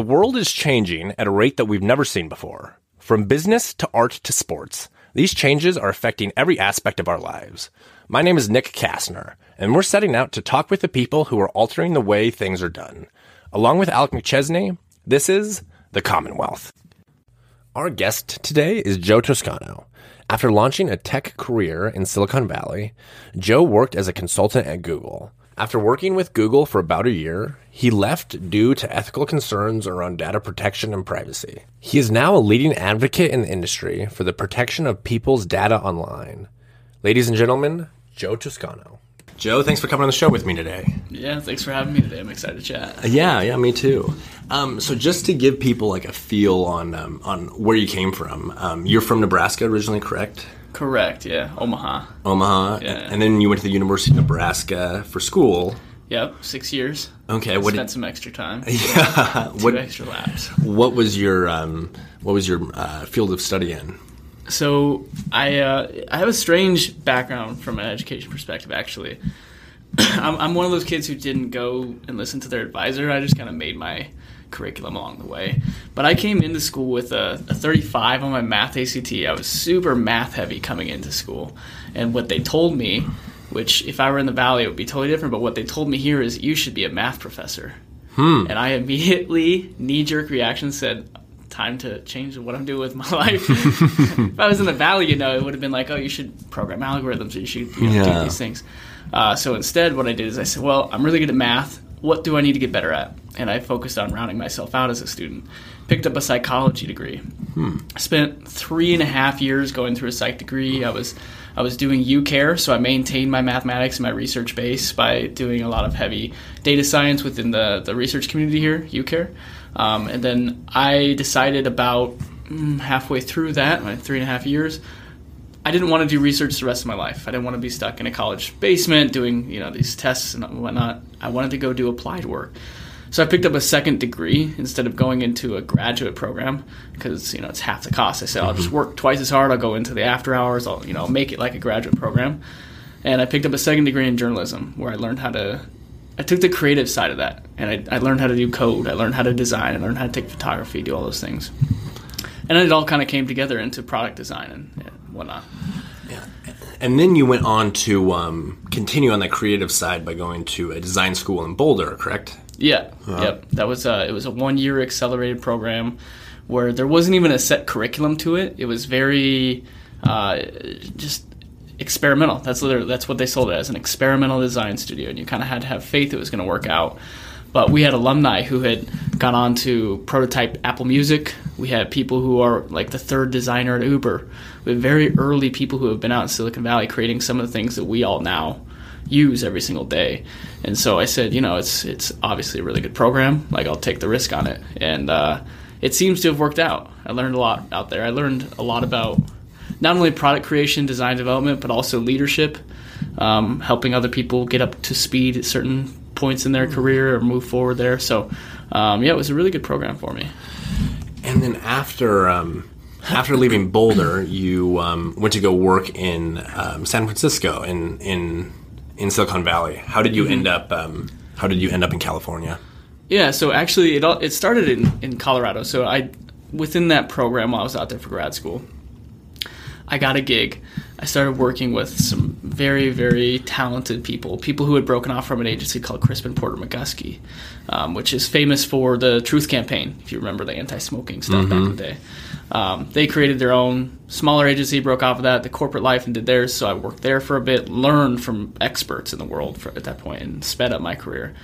The world is changing at a rate that we've never seen before. From business to art to sports, these changes are affecting every aspect of our lives. My name is Nick Kastner, and we're setting out to talk with the people who are altering the way things are done. Along with Alec McChesney, this is The Commonwealth. Our guest today is Joe Toscano. After launching a tech career in Silicon Valley, Joe worked as a consultant at Google. After working with Google for about a year, he left due to ethical concerns around data protection and privacy. He is now a leading advocate in the industry for the protection of people's data online. Ladies and gentlemen, Joe Toscano. Joe, thanks for coming on the show with me today. Yeah, thanks for having me today. I'm excited to chat. Yeah, yeah, me too. Um, so just to give people like a feel on um, on where you came from, um, you're from Nebraska originally, correct? Correct. Yeah, Omaha. Omaha, Yeah. and then you went to the University of Nebraska for school. Yep, six years. Okay, what Spent did, some extra time. yeah, Two what extra laps. what was your um, what was your uh, field of study in? So I uh, I have a strange background from an education perspective. Actually, I'm, I'm one of those kids who didn't go and listen to their advisor. I just kind of made my curriculum along the way. But I came into school with a, a 35 on my math ACT. I was super math heavy coming into school, and what they told me, which if I were in the valley it would be totally different, but what they told me here is you should be a math professor. And I immediately knee jerk reaction said. Time to change what I'm doing with my life. if I was in the valley, you know, it would have been like, oh, you should program algorithms, or you should you know, Yeah. do these things. Uh, so instead, what I did is I said, well, I'm really good at math. What do I need to get better at? And I focused on rounding myself out as a student. Picked up a psychology degree. I spent three and a half years going through a psych degree. I was I was doing UCare, so I maintained my mathematics and my research base by doing a lot of heavy data science within the, the research community here, UCare. Um, and then I decided about mm, halfway through that, my three and a half years, I didn't want to do research the rest of my life. I didn't want to be stuck in a college basement doing, you know, these tests and whatnot. I wanted to go do applied work. So I picked up a second degree instead of going into a graduate program because, you know, it's half the cost. I said, I'll just mm-hmm. work twice as hard. I'll go into the after hours. I'll, you know, make it like a graduate program. And I picked up a second degree in journalism where I learned how to, I took the creative side of that and I, I learned how to do code. I learned how to design. I learned how to take photography, do all those things. And it all kind of came together into product design and, whatnot. And then you went on to um, continue on that creative side by going to a design school in Boulder, correct? Yeah, yep. That was a, it was a one year accelerated program where there wasn't even a set curriculum to it. It was very uh, just experimental. That's literally that's what they sold it as an experimental design studio, and you kind of had to have faith it was going to work out. But we had alumni who had gone on to prototype Apple Music. We had people who are like the third designer at Uber. We have very early people who have been out in Silicon Valley creating some of the things that we all now use every single day. And so I said, you know, it's it's obviously a really good program. Like I'll take the risk on it, and uh, it seems to have worked out. I learned a lot out there. I learned a lot about not only product creation, design development, but also leadership, um, helping other people get up to speed at certain points in their career or move forward there. So, um, yeah, it was a really good program for me. And then after um, after leaving Boulder, you um, went to go work in um, San Francisco in in in Silicon Valley. How did you end up? Um, how did you end up in California? Yeah, so actually, it all, it started in, in Colorado. So I, within that program, while I was out there for grad school, I got a gig. I started working with some very, very talented people, people who had broken off from an agency called Crispin Porter Bogusky, um, which is famous for the Truth Campaign, if you remember the anti smoking stuff back in the day. Um, they created their own smaller agency, broke off of that, the corporate life, and did theirs. So I worked there for a bit, learned from experts in the world for, at that point, and sped up my career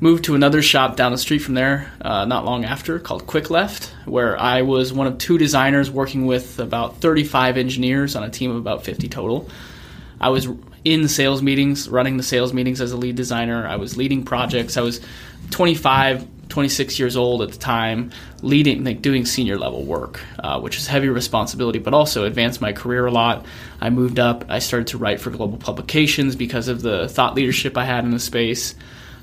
moved to another shop down the street from there uh, not long after called Quick Left, where I was one of two designers working with about 35 engineers on a team of about 50 total. I was in sales meetings, running the sales meetings as a lead designer. I was leading projects. I was 25, 26 years old at the time, leading, like doing senior level work, uh, which is heavy responsibility, but also advanced my career a lot. I moved up. I started to write for global publications because of the thought leadership I had in the space.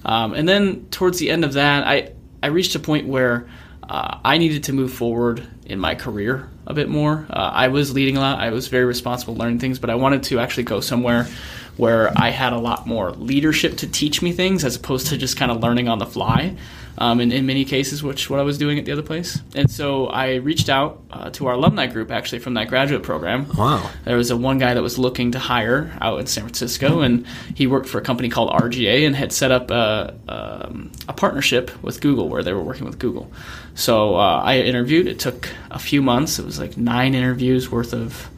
Um, and then towards the end of that, I, I reached a point where uh, I needed to move forward in my career a bit more. Uh, I was leading a lot. I was very responsible learning things, but I wanted to actually go somewhere where I had a lot more leadership to teach me things as opposed to just kind of learning on the fly. Um, in, in many cases, which what I was doing at the other place, and so I reached out uh, to our alumni group actually from that graduate program. Wow. There was a one guy that was looking to hire out in San Francisco, and he worked for a company called RGA and had set up a, um, a partnership with Google where they were working with Google. So uh, I interviewed. It took a few months. It was like nine interviews worth of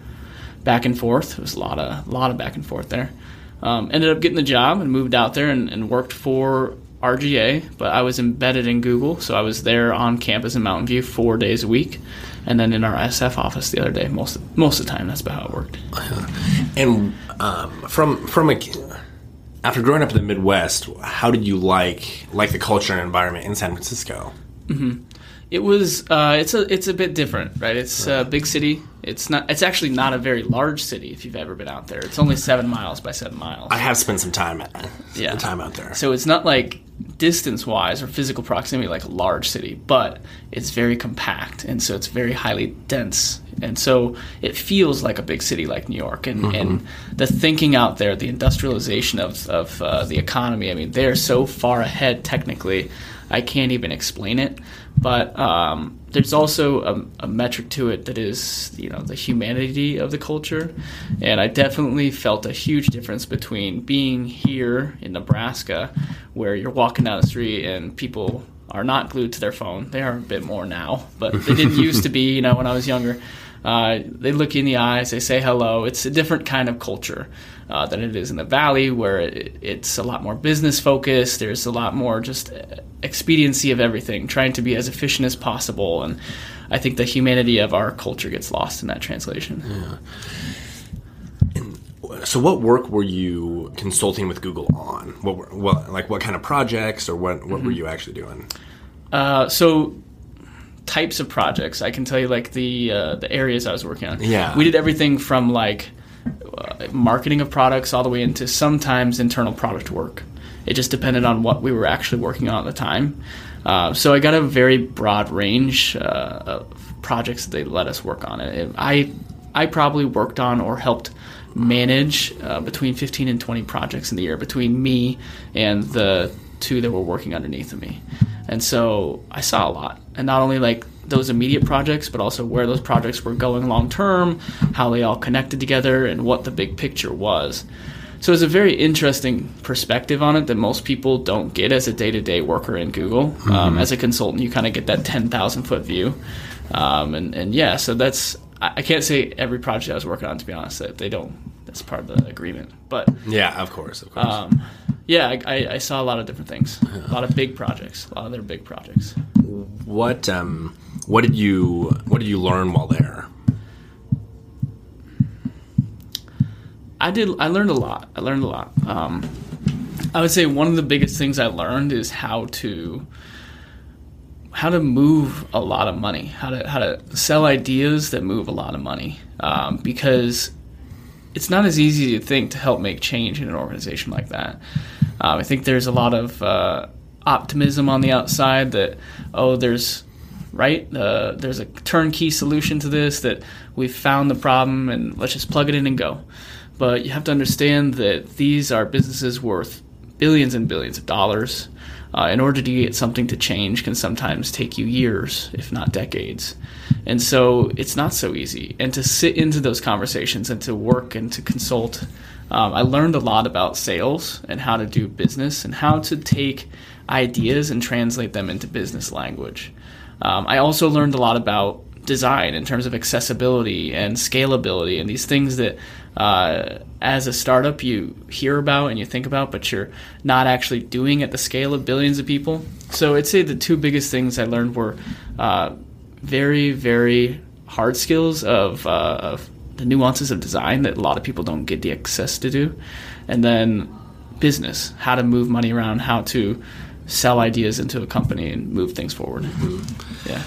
back and forth. It was a lot of a lot of back and forth there. Um, ended up getting the job and moved out there and, and worked for RGA, but I was embedded in Google, so I was there on campus in Mountain View four days a week, and then in our SF office the other day. Most most of the time, that's about how it worked. And um, from from a after growing up in the Midwest, how did you like like the culture and environment in San Francisco? It was uh, it's a it's a bit different, right? It's a big city. It's not. It's actually not a very large city if you've ever been out there. It's only seven miles by seven miles. I have spent some time at Yeah. some time out there. So it's not like distance wise or physical proximity like a large city, but it's very compact and so it's very highly dense. And so it feels like a big city like New York. And, and the thinking out there, the industrialization of, of uh, the economy, I mean, they're so far ahead technically, I can't even explain it. But um, there's also a, a metric to it that is, you know, the humanity of the culture. And I definitely felt a huge difference between being here in Nebraska, where you're walking down the street and people are not glued to their phone. They are a bit more now, but they didn't used to be, you know, when I was younger. Uh, they look you in the eyes, they say hello. It's a different kind of culture uh, than it is in the valley, where it, it's a lot more business focused. There's a lot more just expediency of everything, trying to be as efficient as possible. And I think the humanity of our culture gets lost in that translation. Yeah. So, what work were you consulting with Google on? What, were, what like what kind of projects or what what were you actually doing? Uh, so types of projects i can tell you like the uh, the areas i was working on Yeah. we did everything from like uh, marketing of products all the way into sometimes internal product work it just depended on what we were actually working on at the time uh, so i got a very broad range uh, of projects that they let us work on it i i probably worked on or helped manage uh, between 15 and 20 projects in the year between me and the two that were working underneath of me. And so I saw a lot. And not only like those immediate projects, but also where those projects were going long term, how they all connected together, and what the big picture was. So it's a very interesting perspective on it that most people don't get as a day to day worker in Google. Um, as a consultant, you kind of get that 10,000 foot view. Um, and, and yeah, so that's, I can't say every project I was working on, to be honest, that they don't, that's part of the agreement. But Yeah, of course, of course. um, yeah, I, I, I saw a lot of different things, a lot of big projects, a lot of their big projects. what um what did you what did you learn while there? I did. I learned a lot. I learned a lot. Um, I would say one of the biggest things I learned is how to how to move a lot of money, how to how to sell ideas that move a lot of money, um, because it's not as easy to think to help make change in an organization like that. Um, I think there's a lot of uh, optimism on the outside that oh, there's right? Uh, there's a turnkey solution to this that we've found the problem and let's just plug it in and go. But you have to understand that these are businesses worth billions and billions of dollars. Uh, in order to get something to change can sometimes take you years, if not decades. And so it's not so easy. And to sit into those conversations and to work and to consult, um, I learned a lot about sales and how to do business and how to take ideas and translate them into business language. Um, I also learned a lot about design in terms of accessibility and scalability and these things that uh, as a startup you hear about and you think about but you're not actually doing at the scale of billions of people. So i'd say the two biggest things i learned were uh, very very hard skills of, uh, of the nuances of design that a lot of people don't get the access to do. And then business how to move money around how to sell ideas into a company and move things forward yeah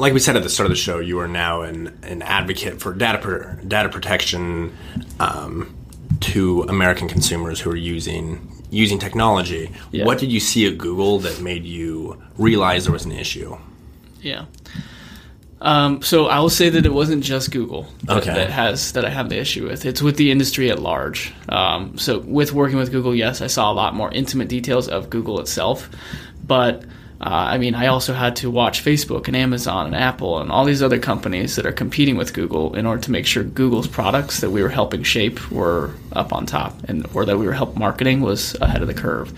like we said at the start of the show, you are now an, an advocate for data per, data protection um, to American consumers who are using using technology. Yeah. What did you see at Google that made you realize there was an issue? Yeah. Um, so I will say that it wasn't just Google that, Okay. that has that I have the issue with. It's with the industry at large. Um, so with working with Google, yes, I saw a lot more intimate details of Google itself, but uh, I mean, I also had to watch Facebook and Amazon and Apple and all these other companies that are competing with Google in order to make sure Google's products that we were helping shape were up on top, and or that we were help marketing was ahead of the curve,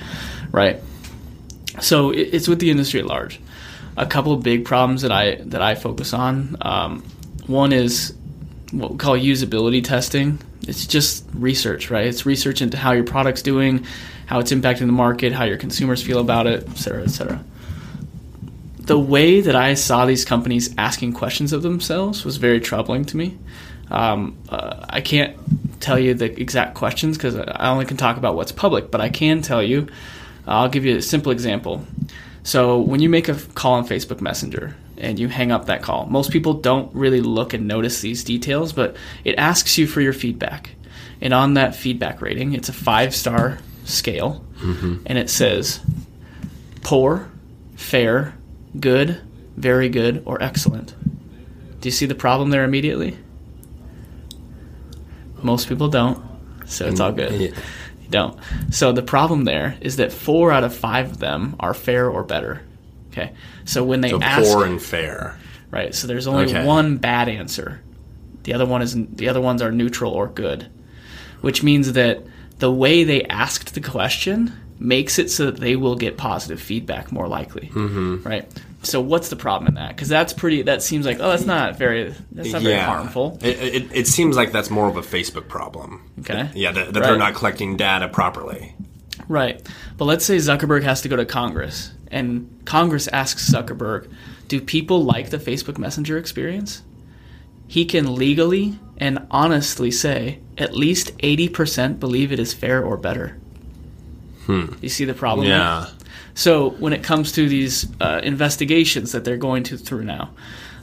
right? So it, it's with the industry at large. A couple of big problems that I that I focus on. Um, one is what we call usability testing. It's just research, right? It's research into how your product's doing, how it's impacting the market, how your consumers feel about it, et cetera, et cetera. The way that I saw these companies asking questions of themselves was very troubling to me. Um, uh, I can't tell you the exact questions because I only can talk about what's public, but I can tell you. I'll give you a simple example. So when you make a call on Facebook Messenger and you hang up that call, most people don't really look and notice these details, but it asks you for your feedback. And on that feedback rating, it's a five star scale, mm-hmm. and it says poor, fair, good, very good, or excellent. Do you see the problem there immediately? Most people don't, so it's all good. Don't. So the problem there is that four out of five of them are fair or better. Okay. So when they So ask, poor and fair. right? So there's only Okay. one bad answer. The other one is the other ones are neutral or good, which means that the way they asked the question makes it so that they will get positive feedback more likely, mm-hmm. right? So what's the problem in that? Because that's pretty. That seems like oh, that's not very. That's not very harmful. It, it, it seems like that's more of a Facebook problem. Okay. Yeah, that, that Right. they're not collecting data properly. Right. But let's say Zuckerberg has to go to Congress, and Congress asks Zuckerberg, Do people like the Facebook Messenger experience? He can legally and honestly say at least 80% believe it is fair or better. Hmm. You see the problem? Yeah. So when it comes to these uh, investigations that they're going to through now,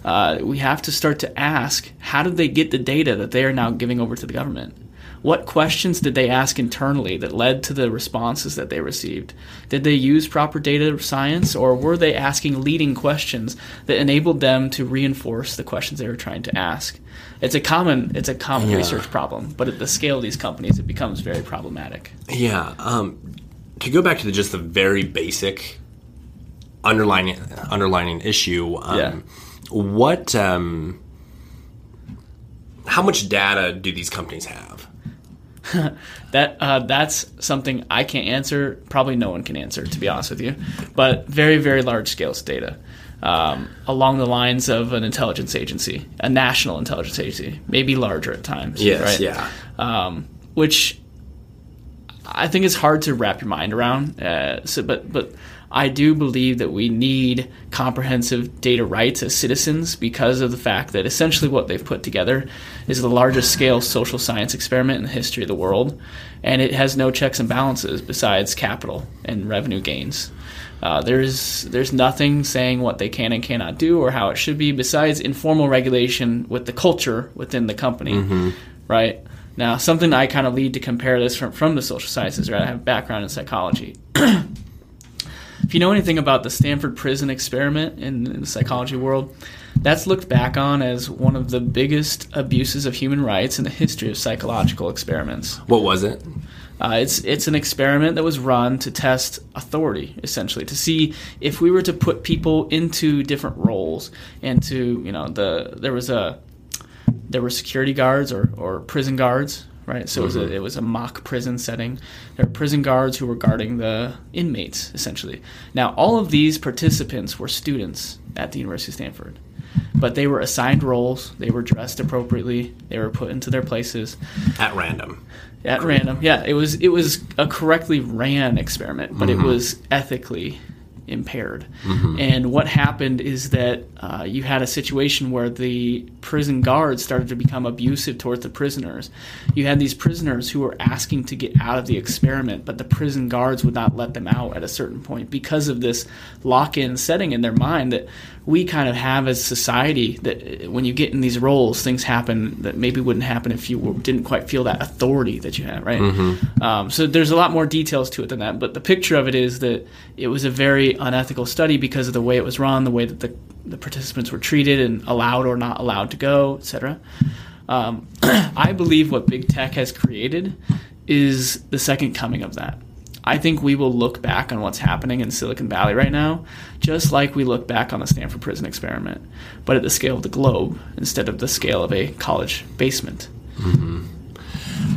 uh, we have to start to ask: How did they get the data that they are now giving over to the government? What questions did they ask internally that led to the responses that they received? Did they use proper data science, or were they asking leading questions that enabled them to reinforce the questions they were trying to ask? It's a common it's a common Yeah. research problem, but at the scale of these companies, it becomes very problematic. Yeah. Um, to go back to the, just the very basic underlining underlining issue. Um, Yeah. What? Um, how much data do these companies have? That uh, that's something I can't answer. Probably no one can answer, to be honest with you. But very very large scales data, um, along the lines of an intelligence agency, a national intelligence agency, maybe larger at times. Yes. right? Yeah. um, which I think it's hard to wrap your mind around. Uh, so, but but I do believe that we need comprehensive data rights as citizens because of the fact that essentially what they've put together is the largest scale social science experiment in the history of the world, and it has no checks and balances besides capital and revenue gains. Uh, there's there's nothing saying what they can and cannot do or how it should be besides informal regulation with the culture within the company, right? Now, something I kind of lead to compare this from, from the social sciences, right? I have a background in psychology. if you know anything about the Stanford prison experiment in, in the psychology world, that's looked back on as one of the biggest abuses of human rights in the history of psychological experiments. What was it? Uh, it's it's an experiment that was run to test authority, essentially, to see if we were to put people into different roles and to you know the there was a there were security guards or, or prison guards, right? So it was a mm-hmm. it was a mock prison setting. There were prison guards who were guarding the inmates, essentially. Now all of these participants were students at the University of Stanford. But they were assigned roles, they were dressed appropriately, they were put into their places At random. at random. Yeah, it was it was a correctly ran experiment, but it mm-hmm. was ethically impaired. And what happened is that uh, you had a situation where the prison guards started to become abusive towards the prisoners. You had these prisoners who were asking to get out of the experiment, but the prison guards would not let them out at a certain point because of this lock-in setting in their mind that we kind of have as society that uh, when you get in these roles, things happen that maybe wouldn't happen if you were- didn't quite feel that authority that you have, right? Um, so there's a lot more details to it than that, but the picture of it is that it was a very unethical study because of the way it was run, the way that the, the participants were treated and allowed or not allowed to go, etc. Um, I believe what big tech has created is the second coming of that. I think we will look back on what's happening in Silicon Valley right now, just like we look back on the Stanford prison experiment, but at the scale of the globe instead of the scale of a college basement.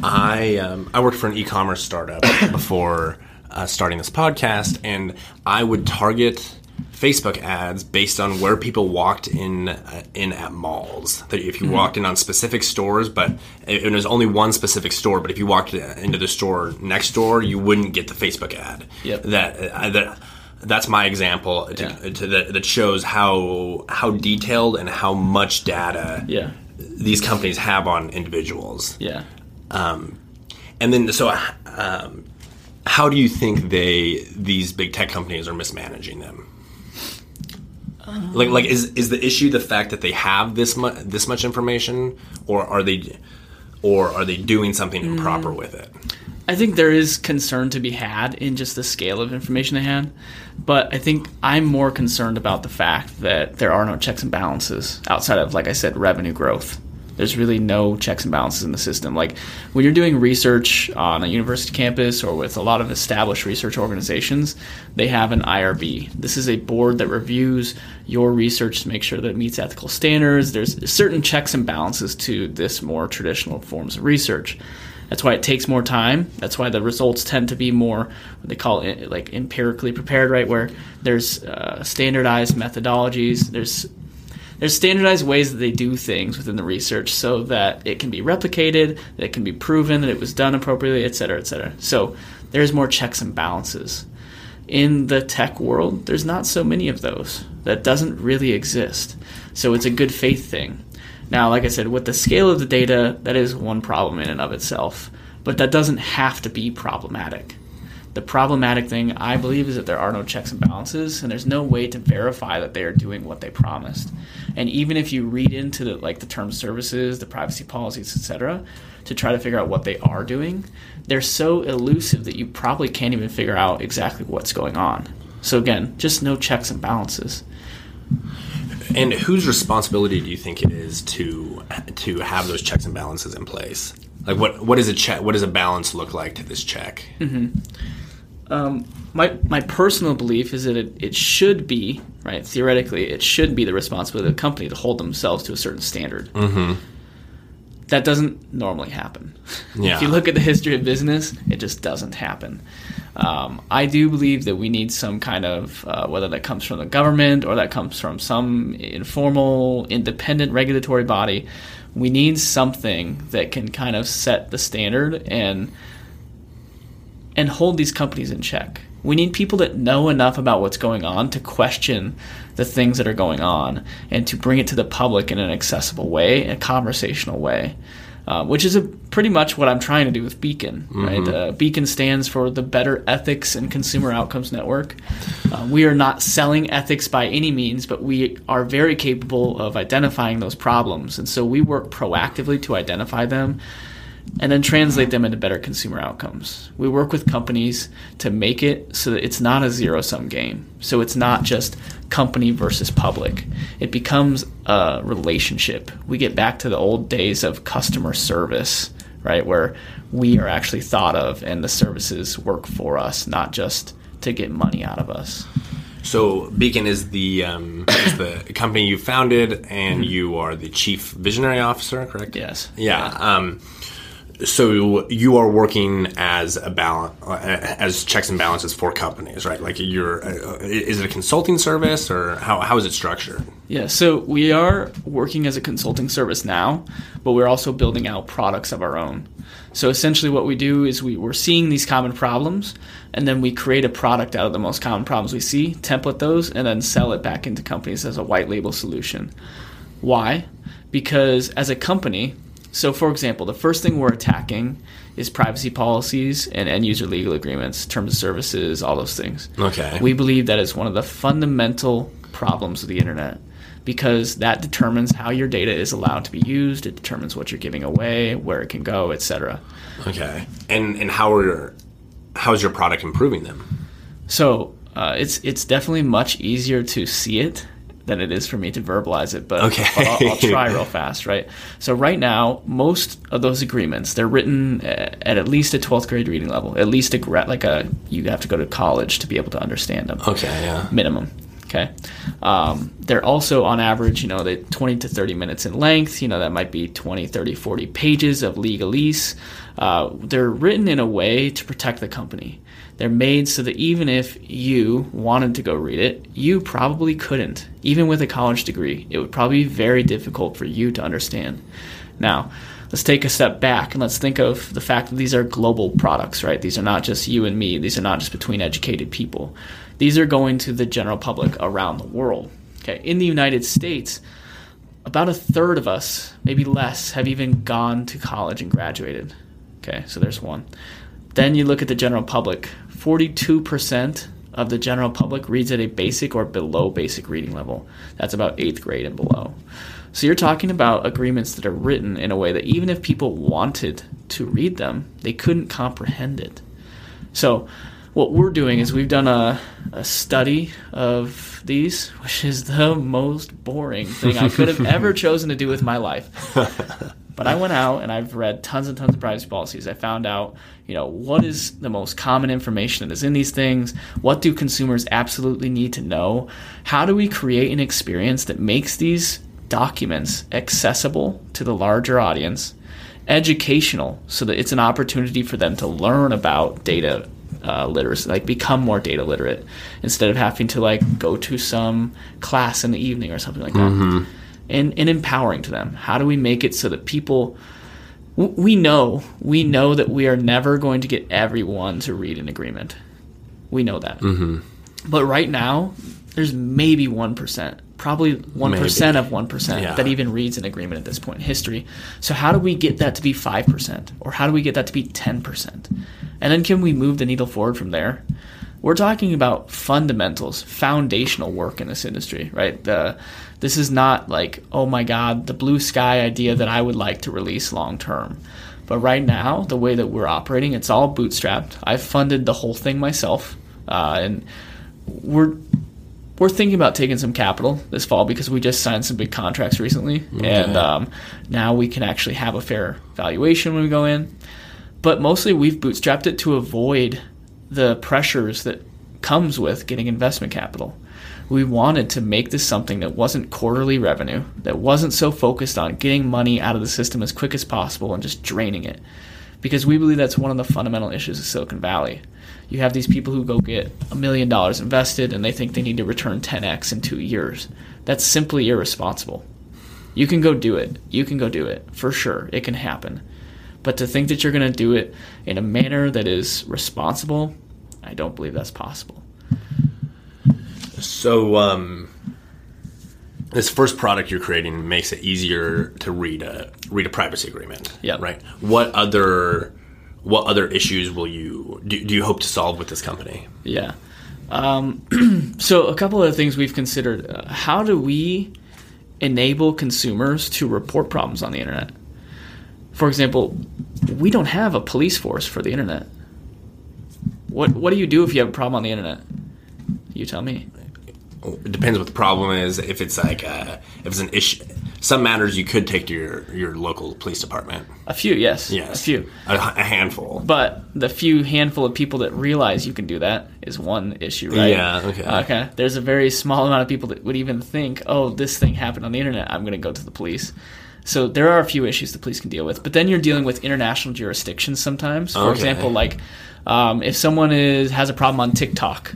I um, I worked for an e-commerce startup before uh, starting this podcast, and I would target Facebook ads based on where people walked in uh, in at malls. That if you walked in on specific stores, but it, it was only one specific store, but if you walked into the store next door, you wouldn't get the Facebook ad. Yep. That uh, that. That's my example to, Yeah. to that, that shows how how detailed and how much data Yeah. these companies have on individuals. Yeah. Um, And then, so um, how do you think they these big tech companies are mismanaging them? Like, like is is the issue the fact that they have this much this much information, or are they, or are they doing something improper mm. with it? I think there is concern to be had in just the scale of information they had, but I think I'm more concerned about the fact that there are no checks and balances outside of, like I said, revenue growth. There's really no checks and balances in the system. Like when you're doing research on a university campus or with a lot of established research organizations, they have an IRB. This is a board that reviews your research to make sure that it meets ethical standards. There's certain checks and balances to this more traditional forms of research. That's why it takes more time. That's why the results tend to be more what they call it like empirically prepared, right? Where there's uh, standardized methodologies. There's there's standardized ways that they do things within the research so that it can be replicated, that it can be proven that it was done appropriately, et cetera, et cetera. So there's more checks and balances. In the tech world, there's not so many of those. That doesn't really exist. So it's a good faith thing. Now, like I said, with the scale of the data, that is one problem in and of itself, but that doesn't have to be problematic. The problematic thing, I believe, is that there are no checks and balances, and there's no way to verify that they are doing what they promised. And even if you read into the like the term services, the privacy policies, etc., to try to figure out what they are doing, they're so elusive that you probably can't even figure out exactly what's going on. So again, just no checks and balances. And whose responsibility do you think it is to to have those checks and balances in place? Like, what what is a check? What does a balance look like to this check? Mm-hmm. My my personal belief is that it, it should be right theoretically it should be the responsibility of the company to hold themselves to a certain standard mm-hmm. that doesn't normally happen Yeah. if you look at the history of business it just doesn't happen um, I do believe that we need some kind of uh, whether that comes from the government or that comes from some informal independent regulatory body we need something that can kind of set the standard and and hold these companies in check. We need people that know enough about what's going on to question the things that are going on and to bring it to the public in an accessible way, a conversational way, uh, which is a, pretty much what I'm trying to do with Beacon. Right? Uh, Beacon stands for the Better Ethics and Consumer Outcomes Network. Uh, we are not selling ethics by any means, but we are very capable of identifying those problems, and so we work proactively to identify them and then translate them into better consumer outcomes. We work with companies to make it so that it's not a zero sum game. So it's not just company versus public. It becomes a relationship. We get back to the old days of customer service, right? Where we are actually thought of and the services work for us, not just to get money out of us. So Beacon is the um, is the company you founded, and you are the chief visionary officer, correct? Yes. Yeah. Um, so you are working as a balance, as checks and balances for companies, right? Like you're, uh, is it a consulting service or how, how is it structured? Yeah, so we are working as a consulting service now, but we're also building out products of our own. So essentially, what we do is we, we're seeing these common problems, and then we create a product out of the most common problems we see, template those, and then sell it back into companies as a white label solution. Why? Because as a company, so for example, the first thing we're attacking is privacy policies and end user legal agreements, terms of services, all those things. Okay. We believe that is one of the fundamental problems of the internet because that determines how your data is allowed to be used. It determines what you're giving away, where it can go, etc. Okay. And and how are how is your product improving them? So Uh, it's it's definitely much easier to see it than it is for me to verbalize it, but, Okay. I'll, I'll try real fast, right? So right now, most of those agreements they're written at, at least a 12th grade reading level, at least a like a you have to go to college to be able to understand them Okay, yeah. minimum. Okay. Um, they're also on average, you know, they 20 to 30 minutes in length. You know, that might be 20, 30, 40 pages of legalese. Uh, they're written in a way to protect the company. They're made so that even if you wanted to go read it, you probably couldn't. Even with a college degree, it would probably be very difficult for you to understand. Now, let's take a step back and let's think of the fact that these are global products, right? These are not just you and me. These are not just between educated people. These are going to the general public around the world. Okay, in the United States, about a third of us, maybe less, have even gone to college and graduated. Okay, so there's one. Then you look at the general public. 42% of the general public reads at a basic or below basic reading level. That's about eighth grade and below. So you're talking about agreements that are written in a way that even if people wanted to read them, they couldn't comprehend it. So what we're doing is we've done a, a study of these, which is the most boring thing I could have ever chosen to do with my life. But I went out and I've read tons and tons of privacy policies. I found out, you know, what is the most common information that is in these things? What do consumers absolutely need to know? How do we create an experience that makes these documents accessible to the larger audience, educational, so that it's an opportunity for them to learn about data uh, literacy, like become more data literate, instead of having to like go to some class in the evening or something like that and, and empowering to them. How do we make it so that people we know we know that we are never going to get everyone to read an agreement. We know that. Mm-hmm. But right now, there's maybe one percent, probably one percent of one percent Yeah. that even reads an agreement at this point in history. So how do we get that to be five percent, or how do we get that to be ten percent? And then can we move the needle forward from there? We're talking about fundamentals, foundational work in this industry, right? The, this is not like, oh my God, the blue sky idea that I would like to release long term. But right now, the way that we're operating, it's all bootstrapped. I've funded the whole thing myself, uh, and we're we're thinking about taking some capital this fall because we just signed some big contracts recently, and um, now we can actually have a fair valuation when we go in. But mostly, we've bootstrapped it to avoid the pressures that comes with getting investment capital. We wanted to make this something that wasn't quarterly revenue, that wasn't so focused on getting money out of the system as quick as possible and just draining it. Because we believe that's one of the fundamental issues of Silicon Valley. You have these people who go get a million dollars invested and they think they need to return 10x in two years. That's simply irresponsible. You can go do it. You can go do it. For sure. It can happen. But to think that you're going to do it in a manner that is responsible, I don't believe that's possible. So, um, this first product you're creating makes it easier to read a read a privacy agreement. Yep. Right. What other what other issues will you do, do you hope to solve with this company? Yeah. Um, so, a couple of things we've considered. Uh, how do we enable consumers to report problems on the internet? For example, we don't have a police force for the internet. What What do you do if you have a problem on the internet? You tell me. It depends what the problem is. If it's like uh, if it's an issue, some matters you could take to your your local police department. A few, yes. Yes, A few. a, a handful. But the few handful of people that realize you can do that is one issue, right? Yeah, okay. Okay. There's a very small amount of people that would even think, oh, this thing happened on the internet. I'm going to go to the police. So there are a few issues the police can deal with. But then you're dealing with international jurisdictions sometimes. For Okay. example, like um, if someone is has a problem on TikTok,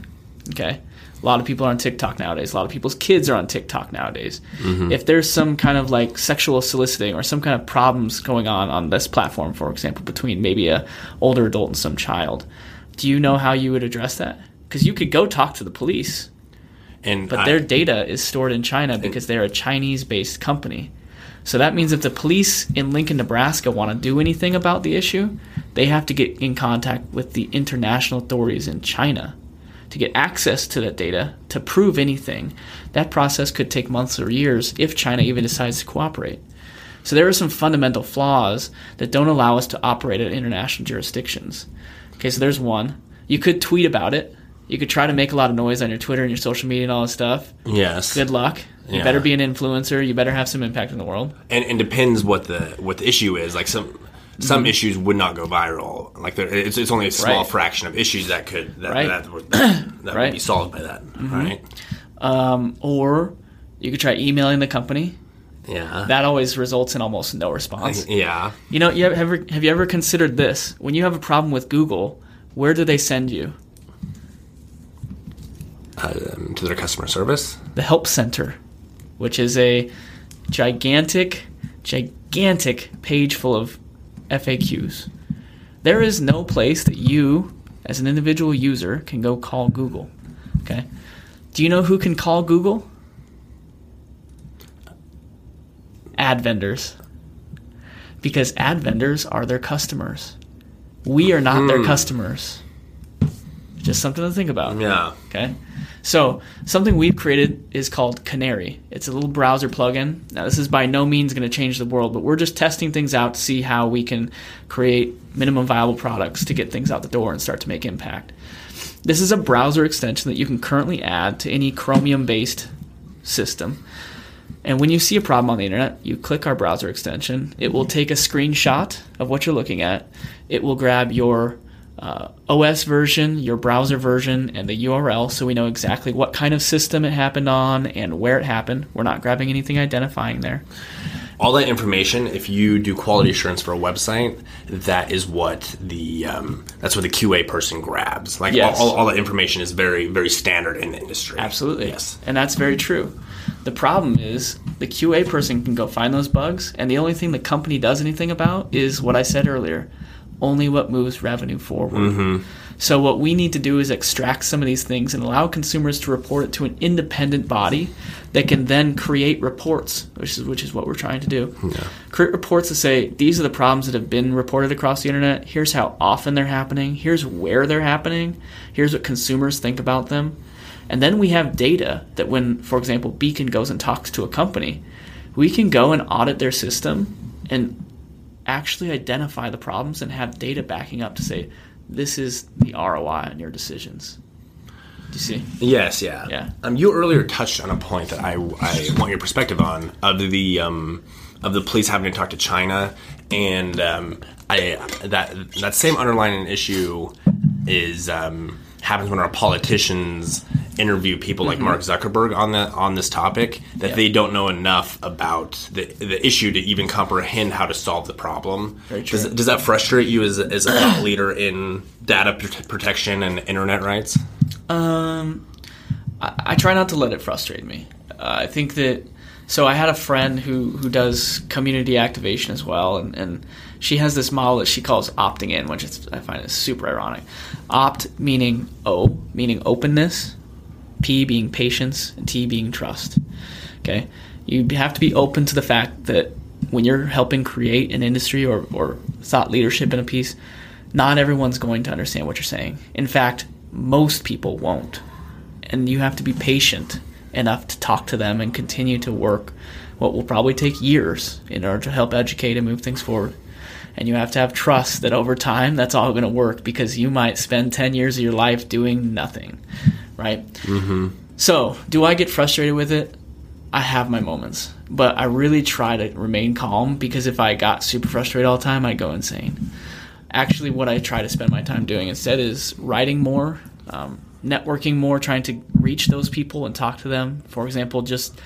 okay? A lot of people are on TikTok nowadays. A lot of people's kids are on TikTok nowadays. Mm-hmm. If there's some kind of like sexual soliciting or some kind of problems going on on this platform, for example, between maybe a older adult and some child, do you know how you would address that? Because you could go talk to the police, and but I- their data is stored in China because they're a Chinese-based company. So that means if the police in Lincoln, Nebraska want to do anything about the issue, they have to get in contact with the international authorities in China to get access to that data to prove anything. That process could take months or years if China even decides to cooperate. So there are some fundamental flaws that don't allow us to operate at international jurisdictions. Okay, so there's one. You could tweet about it You could try to make a lot of noise on your Twitter and your social media and all this stuff. Yes. Good luck. You Yeah. better be an influencer. You better have some impact in the world. and and depends what the what the issue is. Like some some issues would not go viral. Like there, it's it's only a small Mm-hmm. Right. fraction of issues that could that Right. that, would, that would Right. Mm-hmm. be solved by that. Right? Um, or you could try emailing the company. Yeah. That always results in almost no response. yeah. You know, you have have you ever considered this? When you have a problem with Google, where do they send you? Um, to their customer service. The Help Center, which is a gigantic, gigantic page full of FAQs. There is no place that you, as an individual user, can go call Google. Okay. Do you know who can call Google? Ad vendors. Because ad vendors are their customers. We are not their hmm. customers. Just something to think about. Yeah. Okay. So something we've created is called Canary. It's a little browser plugin. Now this is by no means going to change the world, but we're just testing things out to see how we can create minimum viable products to get things out the door and start to make impact. This is a browser extension that you can currently add to any Chromium based system. And when you see a problem on the internet, you click our browser extension. It will take a screenshot of what you're looking at. It will grab your uh, OS version, your browser version, and the URL so we know exactly what kind of system it happened on and where it happened. We're not grabbing anything identifying there. All that information, if you do quality assurance for a website, that is what the um, that's what the QA person grabs. Like Yes. all, all, all that information is very very standard in the industry. Absolutely. Yes. And that's very true. The problem is the QA person can go find those bugs, and the only thing the company does anything about is what I said earlier only what moves revenue forward. So, what we need to do is extract some of these things and allow consumers to report it to an independent body that can then create reports, which is, which is what we're trying to do. Create reports that say, these are the problems that have been reported across the internet. Here's how often they're happening. Here's where they're happening. Here's what consumers think about them. And then we have data that when, for example, Beacon goes and talks to a company, we can go and audit their system and actually identify the problems and have data backing up to say, this is the ROI on your decisions. Do you see? Yes, yeah. Yeah. Um, you earlier touched on a point that I, I want your perspective on of the um, of the police having to talk to China, and um, I that that same underlying issue is um, happens when our politicians interview people like Mark Zuckerberg on the on this topic that Mm-hmm. Yeah. they don't know enough about the the issue to even comprehend how to solve the problem. Very true. Does, does that frustrate you as, a- as a thought leader in data prote- protection and internet rights? Um, I, I try not to let it frustrate me. Uh, I think that. So I had a friend who who does community activation as well, and, and she has this model that she calls opting in, which is, I find is super ironic. Opt meaning O, meaning openness, P being patience, and T being trust. Okay, you have to be open to the fact that when you're helping create an industry or, or thought leadership in a piece, not everyone's going to understand what you're saying. In fact, most people won't. And you have to be patient enough to talk to them and continue to work what will probably take years in order to help educate and move things forward. And you have to have trust that over time that's all going to work because you might spend 10 years of your life doing nothing, right? Mm-hmm. So, do I get frustrated with it? I have my moments, but I really try to remain calm because if I got super frustrated all the time, I'd go insane. Actually, what I try to spend my time doing instead is writing more, um, networking more, trying to reach those people and talk to them. For example, just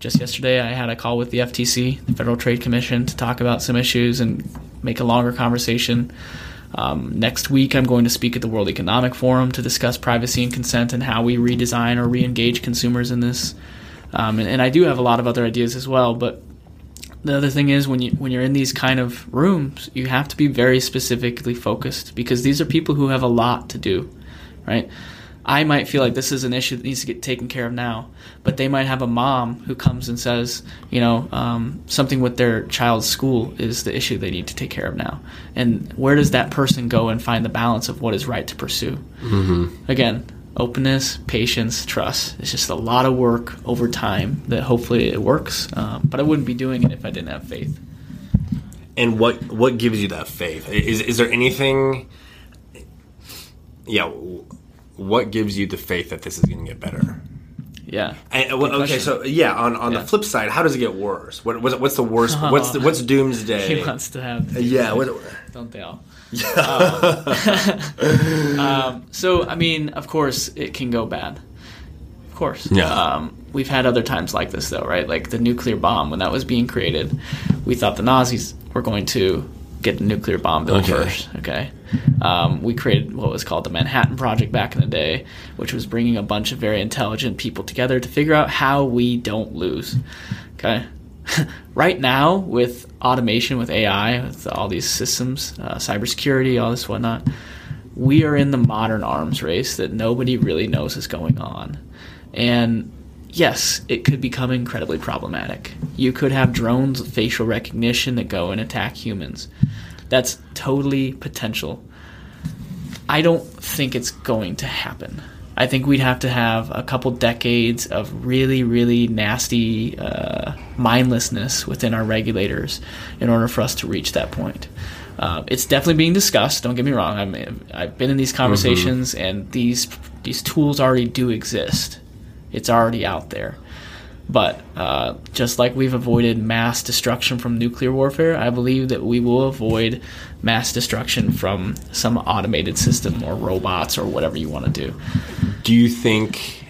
just yesterday, I had a call with the FTC, the Federal Trade Commission, to talk about some issues and make a longer conversation. Um, next week, I'm going to speak at the World Economic Forum to discuss privacy and consent and how we redesign or re-engage consumers in this. Um, and, and I do have a lot of other ideas as well, but the other thing is when you when you're in these kind of rooms, you have to be very specifically focused because these are people who have a lot to do, right? I might feel like this is an issue that needs to get taken care of now, but they might have a mom who comes and says, you know, um, something with their child's school is the issue they need to take care of now. And where does that person go and find the balance of what is right to pursue? Mm-hmm. Again, openness, patience, trust. It's just a lot of work over time that hopefully it works. Um, but I wouldn't be doing it if I didn't have faith. And what what gives you that faith? Is is there anything? Yeah, what gives you the faith that this is going to get better? Yeah. And, uh, well, okay, question. so yeah, on, on Yeah. the flip side, how does it get worse? What, what's, what's the worst? What's the, what's doomsday? He wants to have. yeah, what, Don't they all? Um, um, so, I mean, of course, it can go bad. Of course. Yeah. Um, we've had other times like this, though, right? Like the nuclear bomb, when that was being created, we thought the Nazis were going to get the nuclear bomb built Okay. first. Okay. Um, we created what was called the Manhattan Project back in the day, which was bringing a bunch of very intelligent people together to figure out how we don't lose. Okay. right now, with automation, with AI, with all these systems, uh, cybersecurity, all this whatnot, we are in the modern arms race that nobody really knows is going on. And yes, it could become incredibly problematic. You could have drones with facial recognition that go and attack humans. That's totally potential. I don't think it's going to happen. I think we'd have to have a couple decades of really, really nasty uh, mindlessness within our regulators in order for us to reach that point. Uh, it's definitely being discussed. Don't get me wrong. I'm, I've been in these conversations, and these these tools already do exist. It's already out there. But uh, just like we've avoided mass destruction from nuclear warfare, I believe that we will avoid mass destruction from some automated system or robots or whatever you want to do. do you think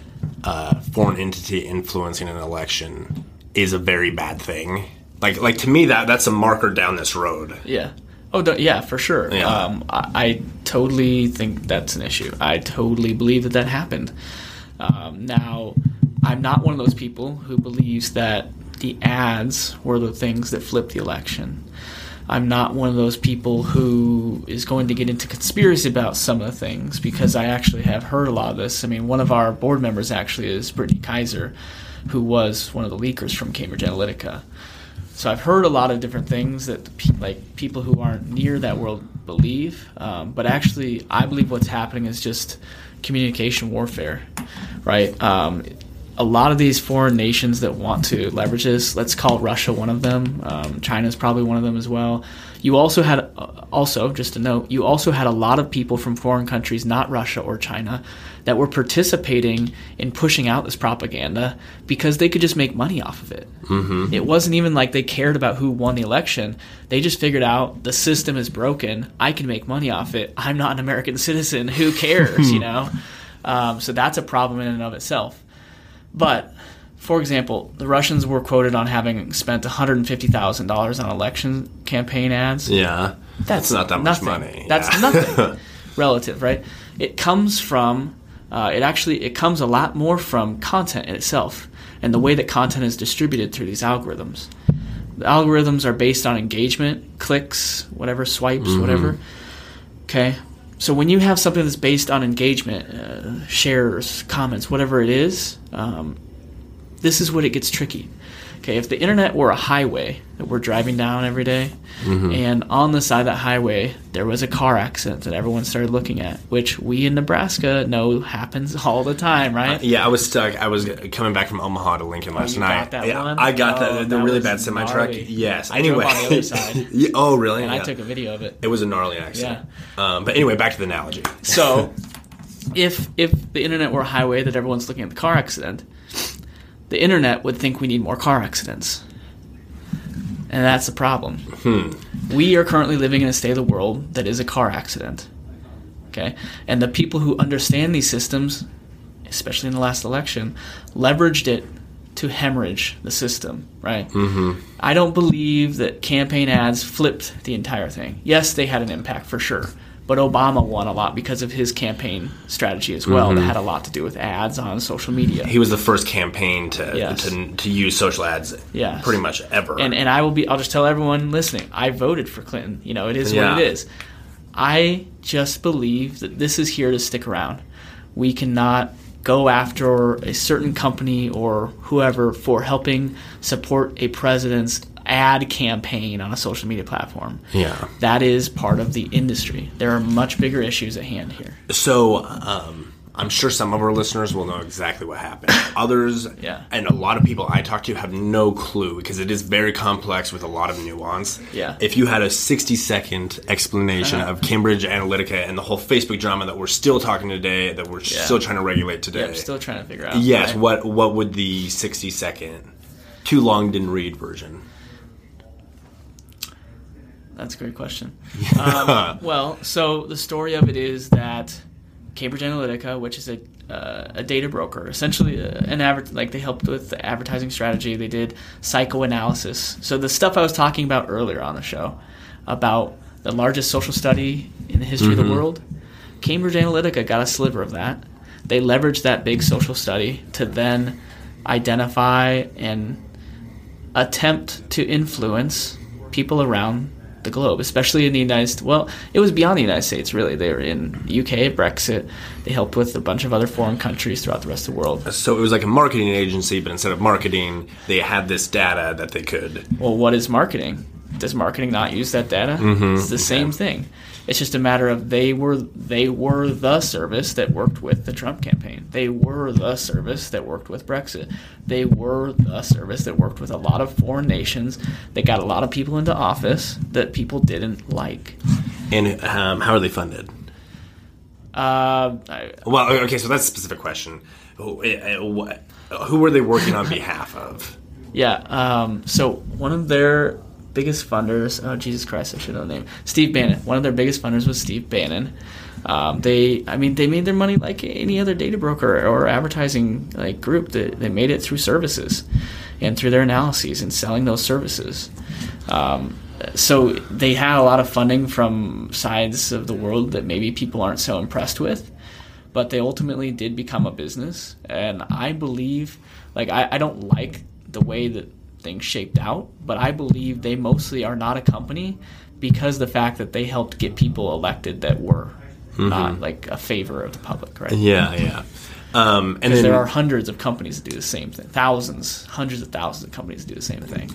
uh, foreign entity influencing an election is a very bad thing? Like, like to me, that that's a marker down this road. Yeah. Oh, yeah, for sure. Yeah. Um, I, I totally think that's an issue. I totally believe that that happened. Um, now, I'm not one of those people who believes that the ads were the things that flipped the election. I'm not one of those people who is going to get into conspiracy about some of the things because I actually have heard a lot of this. I mean, one of our board members actually is Brittany Kaiser, who was one of the leakers from Cambridge Analytica. So I've heard a lot of different things that like people who aren't near that world believe, um, but actually I believe what's happening is just communication warfare, right? Um, a lot of these foreign nations that want to leverage this, let's call Russia one of them. Um, China's probably one of them as well. You also had, uh, also just to note, you also had a lot of people from foreign countries, not Russia or China, that were participating in pushing out this propaganda because they could just make money off of it. Mm-hmm. It wasn't even like they cared about who won the election. They just figured out the system is broken. I can make money off it. I'm not an American citizen. Who cares? you know. Um, so that's a problem in and of itself. But, for example, the Russians were quoted on having spent $150,000 on election campaign ads. Yeah, that's not that nothing. much money. That's Yeah. nothing relative, right? It comes from, uh, it actually, it comes a lot more from content in itself and the way that content is distributed through these algorithms. The algorithms are based on engagement, clicks, whatever, swipes, Mm-hmm. whatever. Okay. So when you have something that's based on engagement, uh, shares, comments, whatever it is, um, this is what it gets tricky. Okay, if the internet were a highway that we're driving down every day, and on the side of that highway there was a car accident that everyone started looking at, which we in Nebraska know happens all the time, right? Yeah, I was stuck. I was coming back from Omaha to Lincoln last Oh, night. got that yeah, one? I got Oh, that the that really bad semi truck. Yes. I anyway, drove on the other side. Yeah, oh, really? and I took a video of it. It was a gnarly accident. Um, but anyway, back to the analogy. So, if if the internet were a highway that everyone's looking at the car accident, the internet would think we need more car accidents, and that's the problem. We are currently living in a state of the world that is a car accident. Okay, and the people who understand these systems, especially in the last election, leveraged it to hemorrhage the system. Right. Mm-hmm. I don't believe that campaign ads flipped the entire thing. Yes, they had an impact for sure. But Obama won a lot because of his campaign strategy as well. That mm-hmm. had a lot to do with ads on social media. He was the first campaign to Yes. to, to use social ads Yes. pretty much ever. and and I will be. I'll just tell everyone listening. I voted for Clinton. You know, it is Yeah. what it is. I just believe that this is here to stick around. We cannot go after a certain company or whoever for helping support a president's ad campaign on a social media platform. Yeah. That is part of the industry. There are much bigger issues at hand here. So, um, I'm sure some of our listeners will know exactly what happened. Others, Yeah. and a lot of people I talk to have no clue because it is very complex with a lot of nuance. Yeah. If you had a 60 second explanation Uh-huh. of Cambridge Analytica and the whole Facebook drama that we're still talking today, that we're still trying to regulate today. Yeah, still trying to figure out. yes. right? What what would the 60 second, too long didn't read version? That's a great question. Um, well, so the story of it is that Cambridge Analytica, which is a uh, a data broker, essentially uh, an adver- like they helped with the advertising strategy. They did psychoanalysis. So the stuff I was talking about earlier on the show about the largest social study in the history of the world, Cambridge Analytica got a sliver of that. They leveraged that big social study to then identify and attempt to influence people around the globe, especially in the United States. Well, it was beyond the United States, really. They were in UK, Brexit. They helped with a bunch of other foreign countries throughout the rest of the world. So it was like a marketing agency, but instead of marketing, they had this data that they could. Well, what is marketing? Does marketing not use that data? Mm-hmm. It's the same thing. It's just a matter of they were they were the service that worked with the Trump campaign. They were the service that worked with Brexit. They were the service that worked with a lot of foreign nations. They got a lot of people into office that people didn't like. And um, how are they funded? Uh, I, Well, okay, so that's a specific question. Who, uh, what- who were they working on behalf of? Yeah. Um, so one of their biggest funders, oh Jesus Christ, I should know the name. Steve Bannon. One of their biggest funders was Steve Bannon. Um, they, I mean, they made their money like any other data broker or advertising like group. They, they made it through services and through their analyses and selling those services. Um, so they had a lot of funding from sides of the world that maybe people aren't so impressed with but they ultimately did become a business and i believe like I, I don't like the way that things shaped out but i believe they mostly are not a company because the fact that they helped get people elected that were not like a favor of the public right Yeah, yeah. Um, and then there are hundreds of companies that do the same thing thousands hundreds of thousands of companies that do the same thing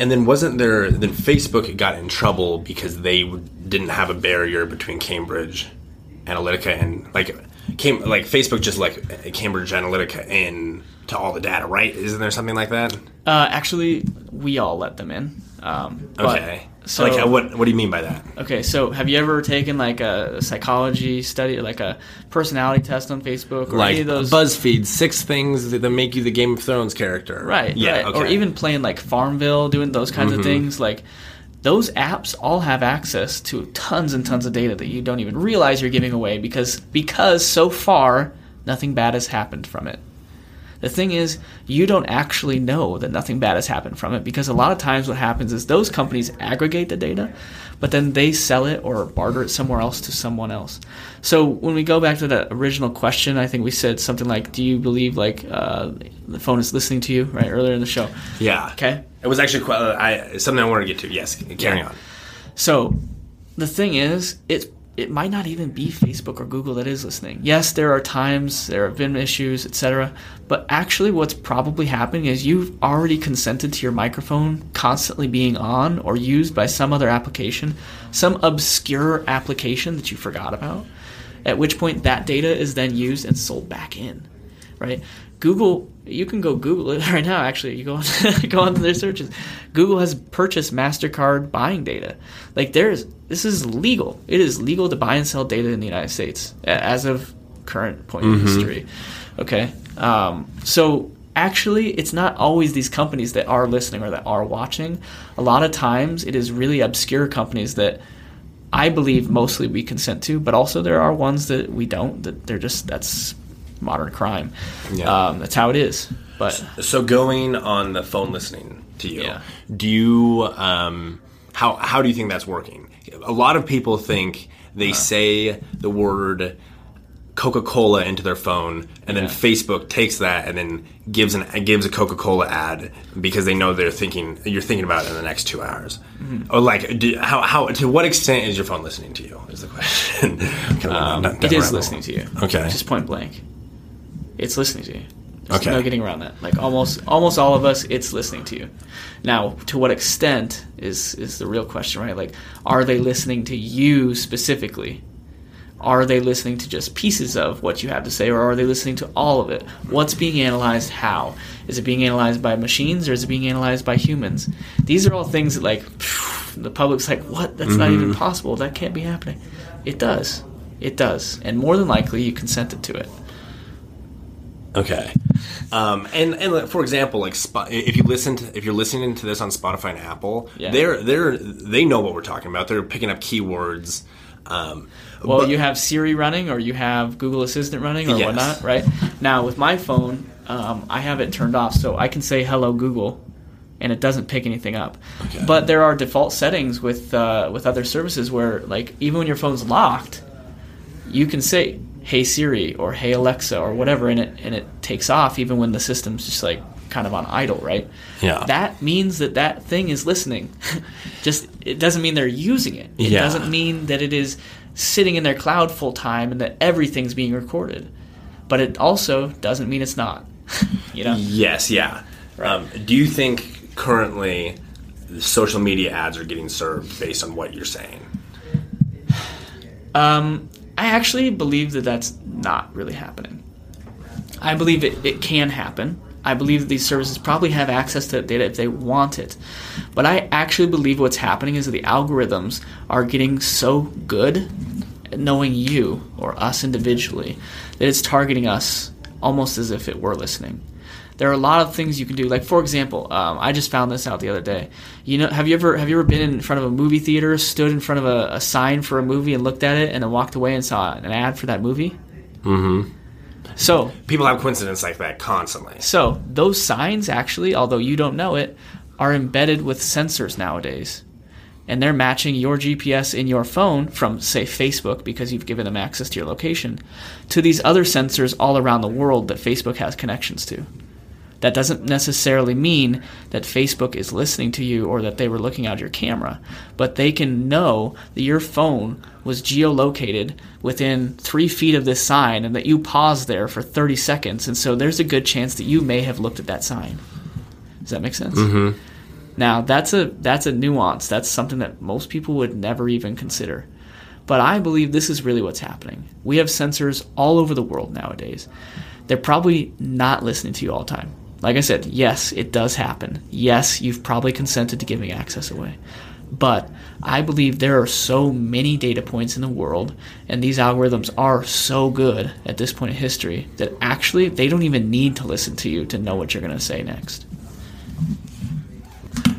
and then wasn't there? Then Facebook got in trouble because they didn't have a barrier between Cambridge Analytica and like came like Facebook just like Cambridge Analytica in to all the data, right? Isn't there something like that? uh, actually we all let them in um, Okay. so like, what what do you mean by that? Okay, so have you ever taken like a psychology study or like a personality test on Facebook or Like any of those? BuzzFeed, six things that that make you the Game of Thrones character. right, Yeah. right. Okay. Or even playing like Farmville, doing those kinds Mm-hmm. of things. Like those apps all have access to tons and tons of data that you don't even realize you're giving away because because so far nothing bad has happened from it. The thing is, you don't actually know that nothing bad has happened from it because a lot of times what happens is those companies aggregate the data, but then they sell it or barter it somewhere else to someone else. So when we go back to that original question, I think we said something like, "Do you believe like uh, the phone is listening to you?" Right earlier in the show. Yeah. Okay. It was actually quite, uh, I, something I wanted to get to. Yes. Carry on. So the thing is, it it might not even be Facebook or Google that is listening. Yes, there are times there have been issues, etc. But actually, what's probably happening is you've already consented to your microphone constantly being on or used by some other application, some obscure application that you forgot about. At which point, that data is then used and sold back in, right? Google, you can go Google it right now. Actually, you go on, go on to their searches. Google has purchased Mastercard buying data. Like there's this is legal. It is legal to buy and sell data in the United States as of current point in history. Okay, um, so actually, it's not always these companies that are listening or that are watching. A lot of times, it is really obscure companies that. I believe mostly we consent to, but also there are ones that we don't. That they're just that's modern crime. Yeah. Um, that's how it is. But So going on the phone listening to you, Yeah. do you um, how how do you think that's working? A lot of people think they say the word Coca-Cola into their phone, and then Facebook takes that and then gives an gives a Coca-Cola ad because they know they're thinking you're thinking about it in the next two hours. Mm-hmm. Or like, do, how how to what extent is your phone listening to you? Is the question. Um, it is listening to you. Okay. just point blank. It's listening to you. There's Okay. no getting around that. Like almost almost all of us, it's listening to you. Now, to what extent is is the real question, right? Like, are they listening to you specifically, Are they listening to just pieces of what you have to say, or are they listening to all of it? What's being analyzed? How is it being analyzed by machines, or is it being analyzed by humans? These are all things that, like, the public's like, "What? That's not even mm-hmm. possible. That can't be happening." It does. It does, and more than likely, you consented to it. Okay. Um, and and for example, like if you listen to if you're listening to this on Spotify and Apple, Yeah. they're they're they know what we're talking about. They're picking up keywords. Um, Well, but- you have Siri running, or you have Google Assistant running, or Yes. whatnot, right? Now, with my phone, um, I have it turned off, so I can say "Hello Google," and it doesn't pick anything up. Okay. But there are default settings with uh, with other services where, like, even when your phone's locked, you can say "Hey Siri" or "Hey Alexa" or whatever, and it and it takes off even when the system's just like kind of on idle, right? Yeah. That means that that thing is listening. just it doesn't mean they're using it. It Yeah. doesn't mean that it is sitting in their cloud full time and that everything's being recorded. But it also doesn't mean it's not. you know? Yes, yeah. Um, do you think currently social media ads are getting served based on what you're saying? Um, I actually believe that that's not really happening. I believe it, it can happen. I believe that these services probably have access to that data if they want it. But I actually believe what's happening is that the algorithms are getting so good at knowing you or us individually that it's targeting us almost as if it were listening. There are a lot of things you can do. Like for example, um, I just found this out the other day. You know, have you ever have you ever been in front of a movie theater, stood in front of a, a sign for a movie, and looked at it, and then walked away and saw an ad for that movie? Mm-hmm. So People have coincidence like that constantly. so those signs actually, although you don't know it, are embedded with sensors nowadays. And they're matching your GPS in your phone from, say, Facebook, because you've given them access to your location, to these other sensors all around the world that Facebook has connections to. That doesn't necessarily mean that Facebook is listening to you or that they were looking out your camera, but they can know that your phone was geolocated within three feet of this sign and that you paused there for 30 seconds, and so there's a good chance that you may have looked at that sign. Does that make sense? Mm-hmm. Now that's a that's a nuance. That's something that most people would never even consider. But I believe this is really what's happening. We have sensors all over the world nowadays. They're probably not listening to you all the time. Like I said, yes, it does happen. Yes, you've probably consented to giving access away. But I believe there are so many data points in the world, and these algorithms are so good at this point in history that actually they don't even need to listen to you to know what you're going to say next.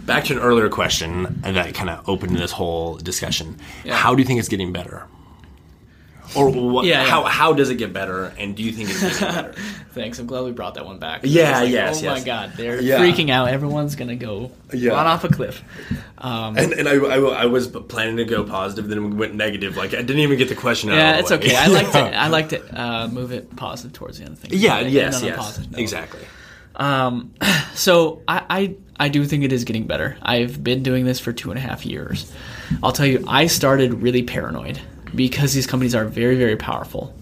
Back to an earlier question that kind of opened this whole discussion. Yeah. How do you think it's getting better? Or what, Yeah, yeah. how how does it get better? And do you think it's getting better? Thanks. I'm glad we brought that one back. Yeah, like, yes, Oh my. God, they're Yeah. freaking out. Everyone's gonna go Yeah. run off a cliff. Um, and and I, I, I was planning to go positive, then we went negative. Like I didn't even get the question out. yeah, it's okay. I like to I like to uh, move it positive towards the end of things. yeah, yes, yes, positive exactly. Um, so I, I I do think it is getting better. I've been doing this for two and a half years. I'll tell you, I started really paranoid because these companies are very very powerful,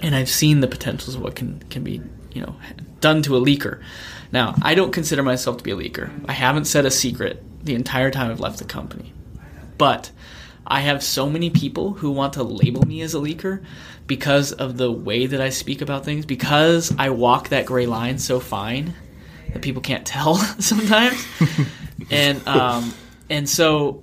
and I've seen the potentials of what can can be you know done to a leaker. Now I don't consider myself to be a leaker. I haven't said a secret the entire time I've left the company, but I have so many people who want to label me as a leaker because of the way that I speak about things, because I walk that gray line so fine that people can't tell sometimes. and um, and so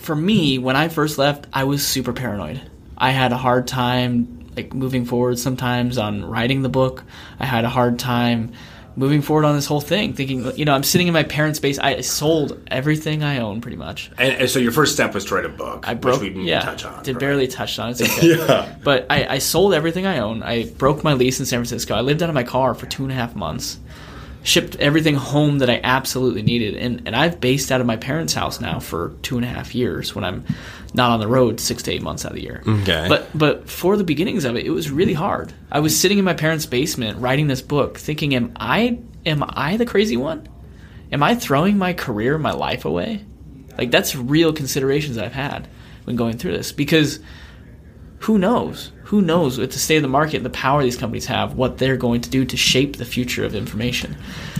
for me, when I first left, I was super paranoid. I had a hard time like moving forward sometimes on writing the book. I had a hard time moving forward on this whole thing, thinking, you know, I'm sitting in my parents' base. I sold everything I own pretty much. And, and so your first step was to write a book, I broke. which we didn't yeah, touch on. did right? barely touch on it. It's okay. Yeah. But I, I sold everything I own. I broke my lease in San Francisco. I lived out of my car for two and a half months. Shipped everything home that I absolutely needed, and and I've based out of my parents' house now for two and a half years. When I'm not on the road six to eight months out of the year. Okay. But but for the beginnings of it, it was really hard. I was sitting in my parents' basement writing this book, thinking, "Am I am I the crazy one? Am I throwing my career, my life away?" Like that's real considerations I've had when going through this because who knows? Who knows with the state of the market the power these companies have, what they're going to do to shape the future of information.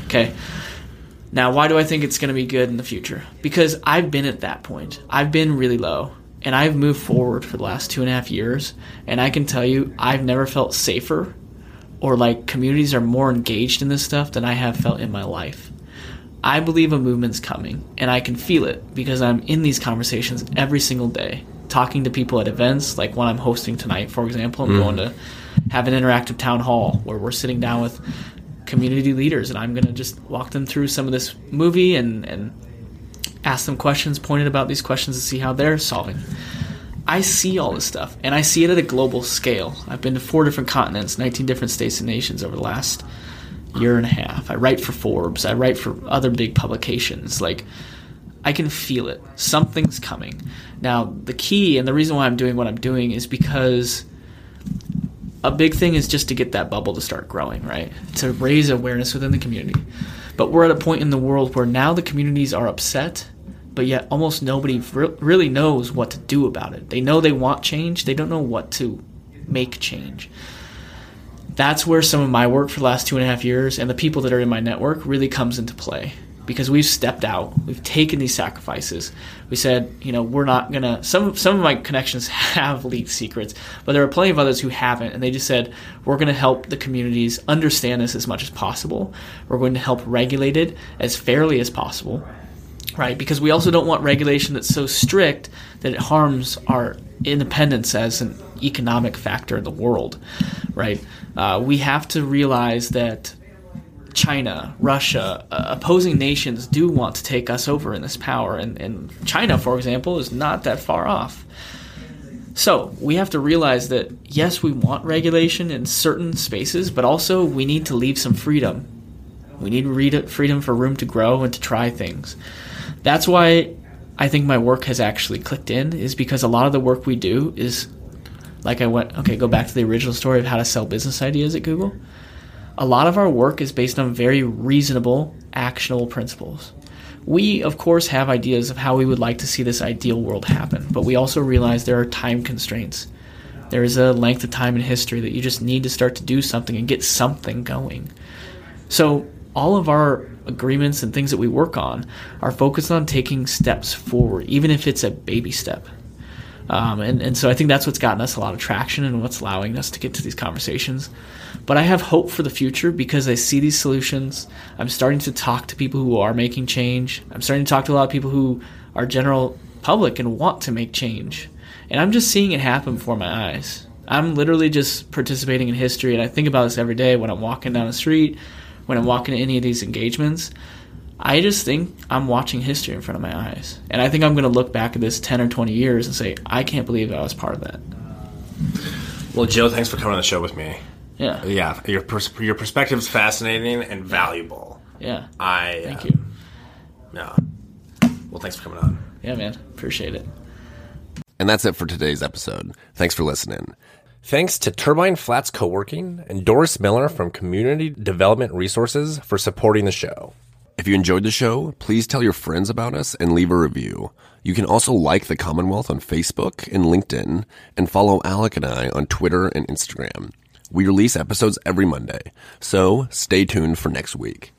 Okay. Now, why do I think it's going to be good in the future? Because I've been at that point. I've been really low. And I've moved forward for the last two and a half years, and I can tell you, I've never felt safer or like communities are more engaged in this stuff than I have felt in my life. I believe a movement's coming, and I can feel it because I'm in these conversations every single day, talking to people at events, like one I'm hosting tonight, for example. I'm mm. going to have an interactive town hall where we're sitting down with community leaders, and I'm going to just walk them through some of this movie and, and ask them questions, pointed about these questions to see how they're solving. I see all this stuff, and I see it at a global scale. I've been to four different continents, 19 different states and nations over the last year and a half. I write for Forbes, I write for other big publications. Like, I can feel it. Something's coming. Now, the key and the reason why I'm doing what I'm doing is because a big thing is just to get that bubble to start growing, right? To raise awareness within the community. But we're at a point in the world where now the communities are upset, but yet almost nobody re- really knows what to do about it. They know they want change, they don't know what to make change. That's where some of my work for the last two and a half years and the people that are in my network really comes into play because we've stepped out, we've taken these sacrifices. We said, you know, we're not gonna. Some some of my connections have leaked secrets, but there are plenty of others who haven't, and they just said we're to help the communities understand this as much as possible. We're going to help regulate it as fairly as possible, right? Because we also don't want regulation that's so strict that it harms our independence as an economic factor in the world, right? Uh, we have to realize that China, Russia, uh, opposing nations do want to take us over in this power. And, and China, for example, is not that far off. So we have to realize that yes, we want regulation in certain spaces, but also we need to leave some freedom. We need freedom for room to grow and to try things. That's why I think my work has actually clicked in, is because a lot of the work we do is like I went, okay, go back to the original story of how to sell business ideas at Google a lot of our work is based on very reasonable, actionable principles. We, of course, have ideas of how we would like to see this ideal world happen, but we also realize there are time constraints. There is a length of time in history that you just need to start to do something and get something going. So, all of our agreements and things that we work on are focused on taking steps forward, even if it's a baby step. Um, and, and so I think that's what's gotten us a lot of traction and what's allowing us to get to these conversations. But I have hope for the future because I see these solutions. I'm starting to talk to people who are making change. I'm starting to talk to a lot of people who are general public and want to make change. And I'm just seeing it happen before my eyes. I'm literally just participating in history, and I think about this every day when I'm walking down the street, when I'm walking to any of these engagements. I just think I'm watching history in front of my eyes. And I think I'm going to look back at this 10 or 20 years and say, I can't believe I was part of that. Well, Joe, thanks for coming on the show with me. Yeah. Yeah. Your pers- your perspective is fascinating and valuable. Yeah. I thank uh, you. Yeah. Well, thanks for coming on. Yeah, man. Appreciate it. And that's it for today's episode. Thanks for listening. Thanks to Turbine Flats Co-working and Doris Miller from Community Development Resources for supporting the show. If you enjoyed the show, please tell your friends about us and leave a review. You can also like the Commonwealth on Facebook and LinkedIn and follow Alec and I on Twitter and Instagram. We release episodes every Monday, so stay tuned for next week.